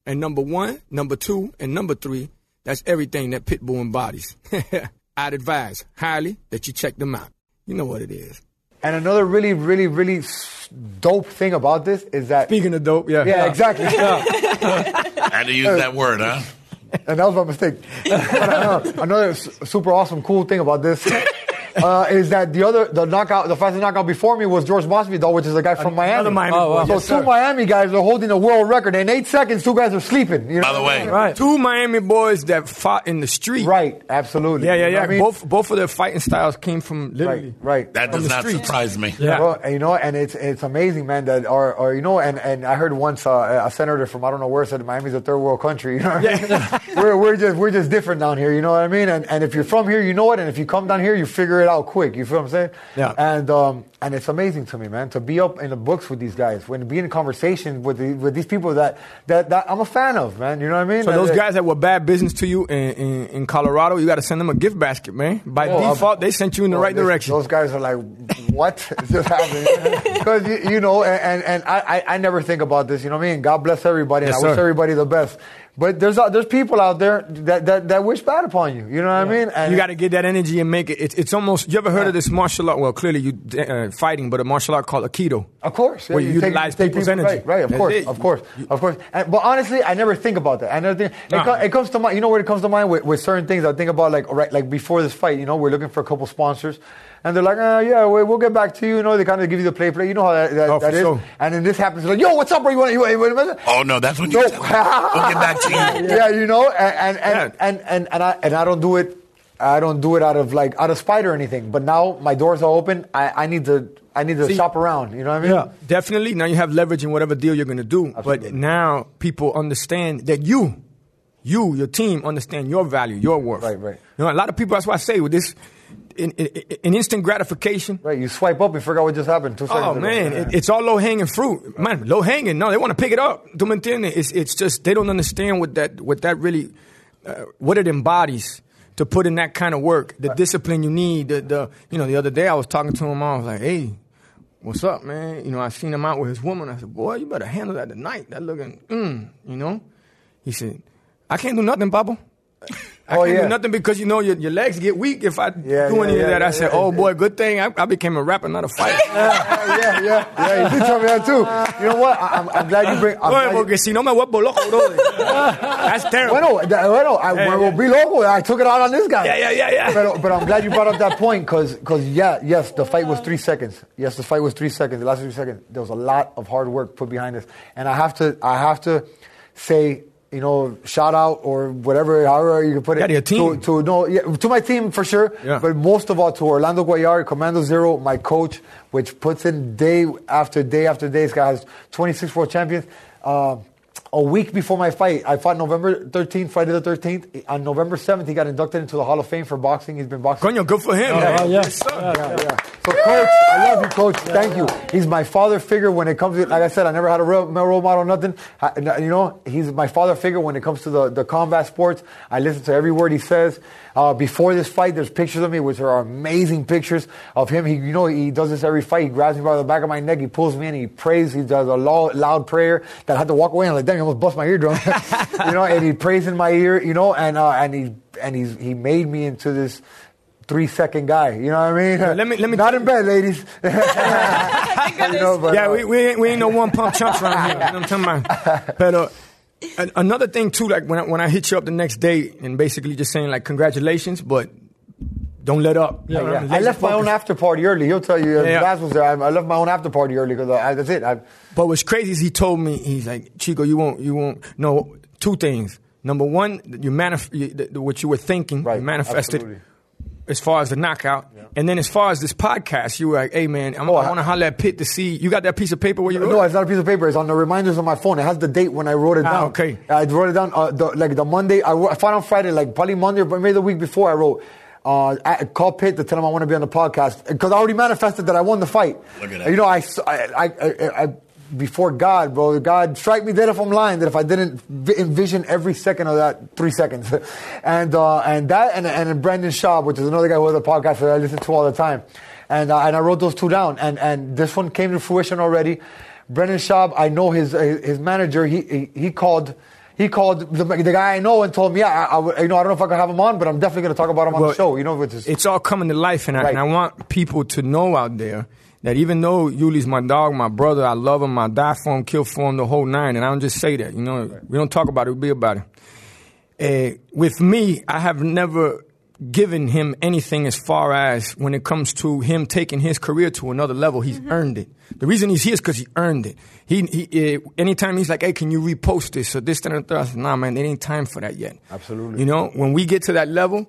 And number one, number two, and number three, that's everything that Pitbull embodies. (laughs) I'd advise highly that you check them out. You know what it is. And another really, really, really dope thing about this is that. Speaking of dope, yeah. yeah, exactly. (laughs) Had to use that word, huh? (laughs) and that was my mistake. (laughs) Another super awesome, cool thing about this (laughs) uh, is that the other, the knockout, the fastest knockout before me was George Masvidal, which is a guy from Miami. Another Miami Oh, boy. wow. So Yes, two sir. Miami guys are holding a world record. In eight seconds, two guys are sleeping. You know By the what I way, mean? Right. Two Miami boys that fought in the street. Right, absolutely. Yeah, yeah, You know yeah. what I mean? Both both of their fighting styles came from literally. Right, right. that does the not streets. surprise me. Yeah. Well, and, you know, and it's it's amazing, man. That or, or you know, and, and I heard once uh, a senator from I don't know where said Miami's a third world country. You know, what I mean? (laughs) we're we're just we're just different down here. You know what I mean? And and if you're from here, you know it. And if you come down here, you figure it out quick. You feel what I'm saying? Yeah. And um and it's amazing to me, man, to be up in the books with these guys, when be in conversation with the, with these people that, that that I'm a fan of, man. You know what I mean? So those And- guys that were bad business to you in, in, in Colorado, you got to send them a gift basket, man. By Oh, default, I'm- they sent you in the Oh, right this- direction. Those guys are like, what (laughs) is this happening? (laughs) Because you, you know, and and I, I I never think about this. You know what I mean? God bless everybody, Yes, and I wish everybody the best. But there's uh, there's people out there that, that, that wish bad upon you. You know what I mean? And you got to get that energy and make it. It's, it's almost. You ever heard of this martial art? Well, clearly you uh, fighting, but a martial art called Aikido. Of course, yeah, Where you take- utilize take people's people- energy. Right, right, of That's course, it. of course, of course. And, but honestly, I never think about that. I never think it, Nah. co- it comes to mind. You know where it comes to mind with, with certain things. I think about like right, like before this fight. You know, we're looking for a couple sponsors, and they're like, uh, yeah, we, we'll get back to you. You know, they kind of give you the play, play. You know how that, that, Oh, that for is. sure. And then this happens. Like, yo, what's up, bro? You want? You want? You Oh no, that's when you No. tell We'll get back to you. (laughs) yeah, you know, and and and, Yeah. and, and, and I and I don't do it. I don't do it out of like out of spite or anything. But now my doors are open. I, I need to I need to See- shop around. You know what I mean? Yeah. Definitely. Now you have leverage in whatever deal you're going to do. Absolutely. But now people understand that you, you, your team understand your value, your worth. Right, right. You know, a lot of people. That's why I say with this, in instant gratification. Right. You swipe up and forget what just happened. Two seconds Oh man, Yeah. it, it's all low hanging fruit, man. Low hanging. No, they want to pick it up. ¿Tú me? It's it's just they don't understand what that what that really uh, what it embodies to put in that kind of work, the discipline you need. The, the you know the other day I was talking to him. I was like, hey. What's up, man? You know, I seen him out with his woman. I said, "Boy, you better handle that tonight. That looking, mm, you know." He said, "I can't do nothing, Papa. (laughs) I Oh, can't yeah. do nothing because you know your, your legs get weak if I Yeah, do any of that." I said. "Oh boy, good thing I, I became a rapper, not a fighter." (laughs) yeah, yeah, yeah, yeah. You did tell me that too. You know what? I, I'm, I'm glad you bring. I'm Oye, glad you- porque si no me vuelvo loco. That's terrible. Bueno, bueno, I Yeah, will be local. I took it out on this guy. Yeah, yeah, yeah, yeah. But, but I'm glad you brought up that point because, yeah, yes, the fight was three seconds. Yes, the fight was three seconds. The last three seconds, there was a lot of hard work put behind this, and I have to, I have to say, you know, shout out or whatever, however you can put it. Yeah, to your team. To, to no, yeah, to my team for sure. Yeah. But most of all to Orlando Cuellar, Commando Zero, my coach, which puts in day after day after day. This guy has 26 world champions. Uh, a week before my fight. I fought November 13th, Friday the 13th. On November 7th, he got inducted into the Hall of Fame for boxing. He's been boxing. Coño, good for him. Oh, yeah. Yes. Yeah. Yeah. So, coach, I love you, coach. Thank you. He's my father figure when it comes to, like I said, I never had a real role model, nothing. I, you know, he's my father figure when it comes to the, the combat sports. I listen to every word he says. Uh, before this fight, there's pictures of me, which are amazing pictures of him. He, you know, he does this every fight. He grabs me by the back of my neck. He pulls me in. He prays. He does a loud, loud prayer that I had to walk away. And I'm like, damn, he almost bust my eardrum. (laughs) you know, and he prays in my ear, you know, and, uh, and he, and he's, he made me into this, three second guy. You know what I mean? let me- let me Not tell in bed, ladies. (laughs) (laughs) you know, but, Yeah, uh, we, we, ain't, we ain't no one pump chumps around here. You know what I'm talking about? But uh, an- another thing too, like when I, when I hit you up the next day and basically just saying like congratulations, but don't let up. Yeah, yeah. I'm I left my own focused. after party early. He'll tell you. Uh, Yeah. Baz was there. I, I left my own after party early because that's it. I, But what's crazy is he told me he's like Chico, you won't, you won't. No, two things. Number one, you manif- you, the, the- what you were thinking, Right, you manifested. absolutely. As far as the knockout, and then as far as this podcast, you were like, "Hey man, I'm, Oh, I I- want to holler at Pitt to see you got that piece of paper where you wrote no, it? it's not a piece of paper. It's on the reminders on my phone. It has the date when I wrote it Ah, down. okay. I wrote it down uh, the, like the Monday. I, wrote- I found on Friday, like probably Monday, but maybe the week before. I wrote. Uh, I call Pitt to tell him I want to be on the podcast because I already manifested that I won the fight. Look at that. You know, I, I, I, I, I before God, bro. God strike me dead if I'm lying. That if I didn't vi- envision every second of that three seconds, (laughs) and uh, and that and and Brendan Schaub, which is another guy who has a podcast that I listen to all the time, and uh, and I wrote those two down, and and this one came to fruition already. Brendan Schaub, I know his his manager. He he, he called. He called the, the guy I know and told me, "Yeah, I, I, you know, I don't know if I can have him on, but I'm definitely going to talk about him on Well, the show." You know, is it's all coming to life, and I, Right. and I want people to know out there that even though Uly's my dog, my brother, I love him, I die for him, kill for him, the whole nine, and I don't just say that. You know, we don't talk about it, we be about it. Uh, with me, I have never given him anything as far as when it comes to him taking his career to another level. He's earned it. The reason he's here is because he earned it. He, he uh, anytime he's like, "Hey, can you repost this or this?" That, and that, third, I said, Nah, man, it ain't time for that yet. Absolutely. You know, when we get to that level,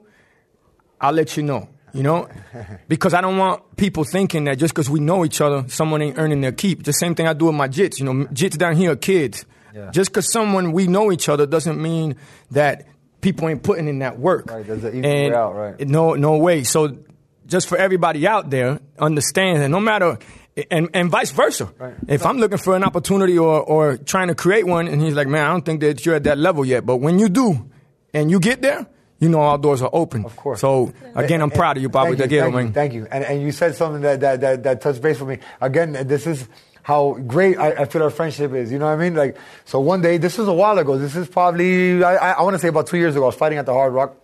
I'll let you know. You know, (laughs) because I don't want people thinking that just because we know each other, someone ain't earning their keep. The same thing I do with my jits. You know, jits down here are kids. Just because someone we know each other doesn't mean that people ain't putting in that work. Right, there's an easy and out, right. No, no way. So, just for everybody out there, understand that no matter. And, and vice versa. If I'm looking for an opportunity or, or trying to create one, and he's like, man, I don't think that you're at that level yet. But when you do, and you get there, you know all doors are open. Of course. So again, I'm proud of you, Bobby Thank you, thank you, man. thank you. And, and you said something that, that, that, that touched base with me. Again, this is how great I, I feel our friendship is. You know what I mean? Like, so one day, this was a while ago. This is probably, I, I, I want to say about two years ago. I was fighting at the Hard Rock.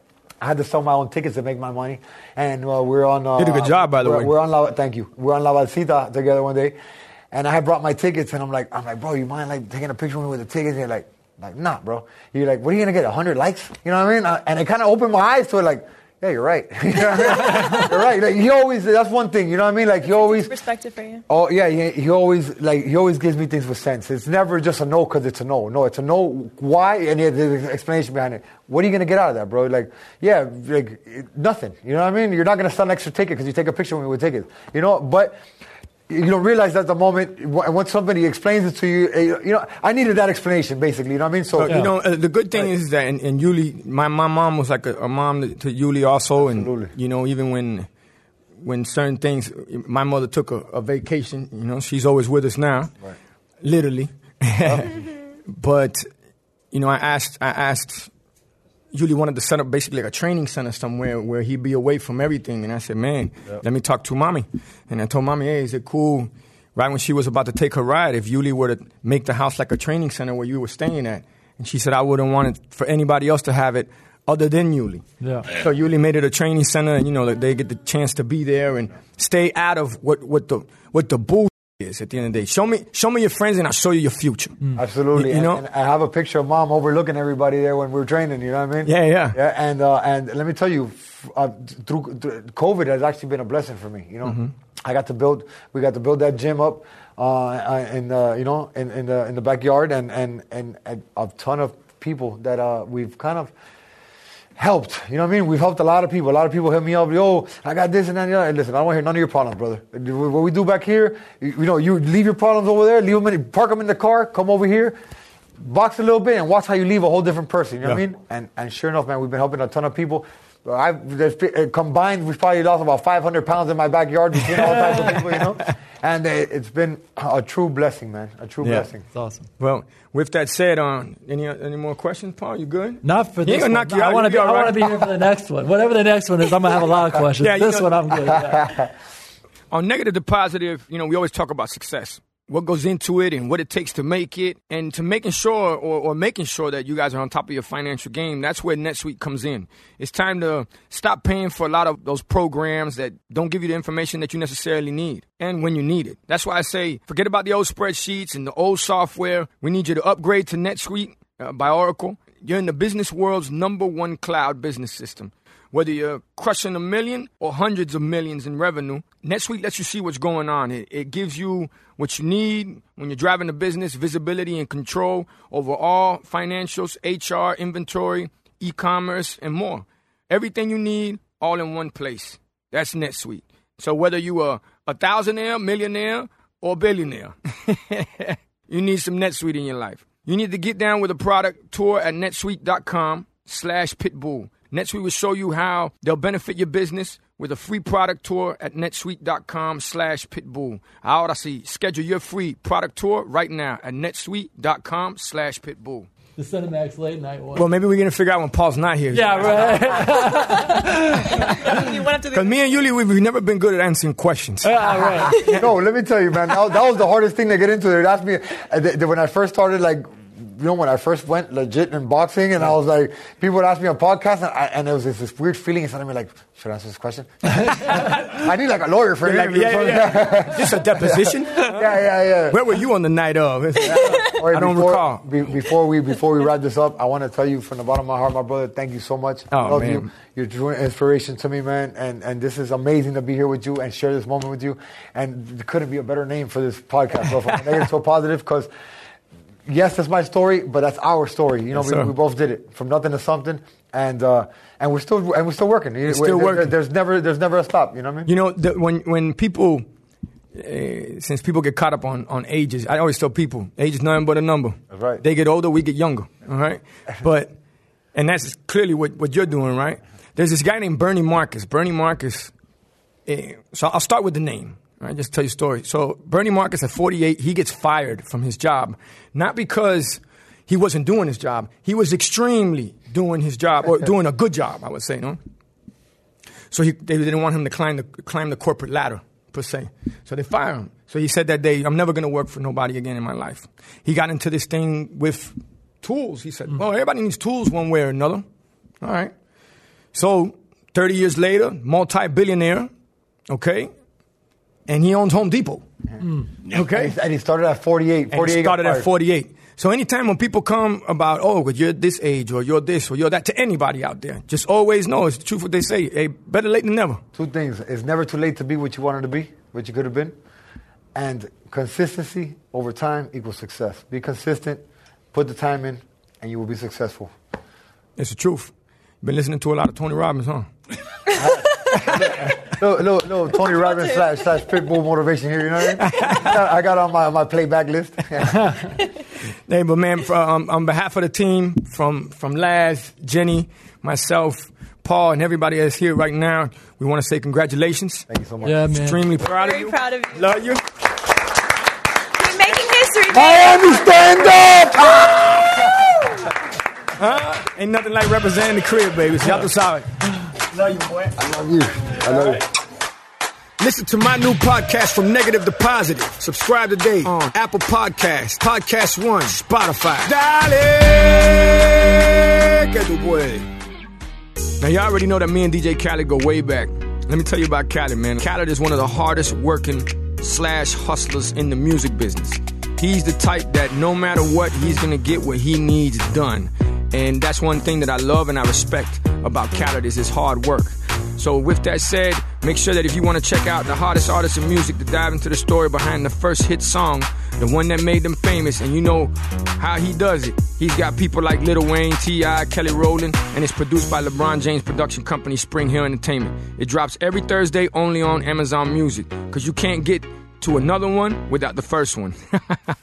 I had to sell my own tickets to make my money. And uh, we're on. Uh, Did a good job, by the we're, way. We're on La, thank you. We're on La Valsita together one day. And I had brought my tickets, and I'm like, I'm like, bro, you mind like taking a picture with me with the tickets? And you're like, like, nah, bro. You're like, what are you gonna get? hundred likes? You know what I mean? Uh, and it kind of opened my eyes to it, like, yeah, you're right. (laughs) you know I mean? you're right. Like, he always, that's one thing. You know what I mean? Like he always. Perspective for you. Oh yeah, he, he always like he always gives me things with sense. It's never just a no because it's a no. No, it's a no. Why? And he has an explanation behind it. What are you gonna get out of that, bro? Like, yeah, like nothing. You know what I mean? You're not gonna sell an extra ticket because you take a picture with me with tickets. You know, but you don't realize at the moment once somebody explains it to you. eh, You know, I needed that explanation basically. You know what I mean? So But, You know, uh, the good thing is that, and, and Uly, my, my mom was like a, a mom to, to Uly also, and you know, even when when certain things, my mother took a, a vacation. You know, she's always with us now, literally. (laughs) but you know, I asked, I asked. Uly wanted to set up basically like a training center somewhere where he'd be away from everything. And I said, man, let me talk to mommy. And I told mommy, hey, is it cool? Right when she was about to take her ride, if Uly were to make the house like a training center where you were staying at. And she said, I wouldn't want it for anybody else to have it other than Uly. Yeah. So Uly made it a training center, and you know they get the chance to be there and stay out of what, what the what the bull is at the end of the day. Show me show me your friends, and I'll show you your future. Absolutely. You, you know, and I have a picture of mom overlooking everybody there when we were training. You know what I mean? Yeah, yeah. Yeah, and uh, and let me tell you, uh, through, through COVID has actually been a blessing for me. You know, Mm-hmm. I got to build. We got to build that gym up. Uh, uh, in the you know in, in the in the backyard and and and, and a ton of people that uh, we've kind of helped. You know what I mean? We've helped a lot of people. A lot of people hit me up. Yo, I got this and that. and other." And listen, I don't want to hear none of your problems, brother. What we do back here, you, you know, you leave your problems over there, leave them in, park them in the car, come over here. box a little bit and watch how you leave a whole different person. You know what I mean? And and sure enough, man, we've been helping a ton of people. I've there's, uh, combined, we've probably lost about 500 pounds in my backyard between all types of people, you know. (laughs) And uh, it's been a true blessing, man. A true blessing. It's awesome. Well, with that said, um, any any more questions, Paul? You good? Not for He this ain't gonna one. knock you I out. want to be. I want right? to be here for the next one. Whatever the next one is, I'm gonna have a lot of questions. (laughs) Yeah, you this know- one I'm good. yeah. (laughs) On negative to positive, you know, we always talk about success. What goes into it and what it takes to make it, and to making sure or, or making sure that you guys are on top of your financial game. That's where NetSuite comes in. It's time to stop paying for a lot of those programs that don't give you the information that you necessarily need and when you need it. That's why I say forget about the old spreadsheets and the old software. We need you to upgrade to NetSuite uh, by Oracle. You're in the business world's number one cloud business system. Whether you're crushing a million or hundreds of millions in revenue, NetSuite lets you see what's going on. It, it gives you what you need when you're driving a business, visibility and control over all financials, HR, inventory, e-commerce, and more. Everything you need all in one place. That's NetSuite. So whether you are a thousandaire, millionaire, or billionaire, (laughs) you need some NetSuite in your life. You need to get down with a product tour at netsuite.com slash pitbull. NetSuite will show you how they'll benefit your business with a free product tour at netsuite.com slash pitbull. Ahora sí, schedule your free product tour right now at netsuite.com slash pitbull. The Cinemax late night one. Well, maybe we're going to figure out when Paul's not here. yeah, right. (laughs) You went up to Because me and Uly, we've never been good at answering questions. yeah, right. (laughs) no, let me tell you, man. That, that was the hardest thing to get into. They asked me uh, th- th- when I first started, like, you know, when I first went legit in boxing, and I was like, people would ask me on podcasts, and, I, and there was this, this weird feeling inside of me, like, should I answer this question? (laughs) I need like a lawyer for an Like, interview. yeah, yeah. This a deposition? (laughs) yeah, yeah, yeah. Where were you on the night of? (laughs) I don't before, recall. be- before we before we wrap this up, I want to tell you from the bottom of my heart, my brother, thank you so much. I Oh, love man. you. You're true inspiration to me, man. And and this is amazing to be here with you and share this moment with you. And there couldn't be a better name for this podcast, So From negative to positive, because yes, that's my story, but that's our story. You know, Yes, we, we both did it from nothing to something, and uh, and we're still and we're still working. We're still working. there's never there's never a stop. You know what I mean? You know, the, when when people, uh, since people get caught up on, on ages, I always tell people, age is nothing but a number. That's right. They get older, we get younger. All right, (laughs) but and that's clearly what, what you're doing, right? There's this guy named Bernie Marcus. Bernie Marcus. eh, so I'll start with the name. Right, just tell you a story. So Bernie Marcus at 48, he gets fired from his job, not because he wasn't doing his job. He was extremely doing his job or (laughs) doing a good job, I would say. No. So he, they didn't want him to climb the, climb the corporate ladder, per se. So they fired him. So he said that day, I'm never going to work for nobody again in my life. He got into this thing with tools. He said, well, everybody needs tools one way or another. All right. So 30 years later, multi-billionaire, okay? And he owns Home Depot. Mm. Okay? And he started at 48. And 48 he got started at 48. So anytime when people come about, oh, you're this age or you're this or you're that, to anybody out there, just always know it's the truth what they say. Hey, better late than never. Two things. It's never too late to be what you wanted to be, what you could have been. And consistency over time equals success. Be consistent, put the time in, and you will be successful. It's the truth. You've Been listening to a lot of Tony Robbins, huh? (laughs) (laughs) Little, little, little (laughs) Tony Robbins slash, slash Pitbull motivation here, you know what I mean? (laughs) I got on my, my playback list. (laughs) Hey, but man, for, um, on behalf of the team, from from Laz, Jenny, myself, Paul, and everybody that's here right now, we want to say congratulations. Thank you so much. Yeah, man. Extremely proud Very of you. Very proud of you. Love you. You're making history, man. Miami, stand up! Ain't nothing like representing the crib, baby. Y'all do solid. Love you, boy. I love you. I love you. Listen to my new podcast from negative to positive. Subscribe today on Apple Podcasts, Podcast One, Spotify. Dale, que tu puedes. Now y'all already know that me and DJ Khaled go way back. Let me tell you about Khaled, man. Khaled is one of the hardest working slash hustlers in the music business. He's the type that no matter what, he's gonna get what he needs done. And that's one thing that I love and I respect about Khaled is his hard work. So with that said, make sure that if you want to check out the hottest artists in music to dive into the story behind the first hit song, the one that made them famous, and you know how he does it. He's got people like Lil Wayne, T.I., Kelly Rowland, and it's produced by LeBron James production company Spring Hill Entertainment. It drops every Thursday only on Amazon Music, because you can't get to another one without the first one.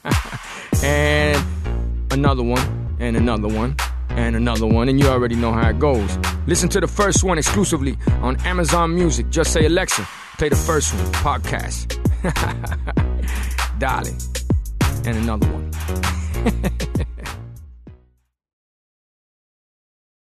(laughs) and another one, and another one, and another one, and you already know how it goes. Listen to the first one exclusively on Amazon Music. Just say, Alexa, play the first one, podcast. (laughs) Darling. And another one. (laughs)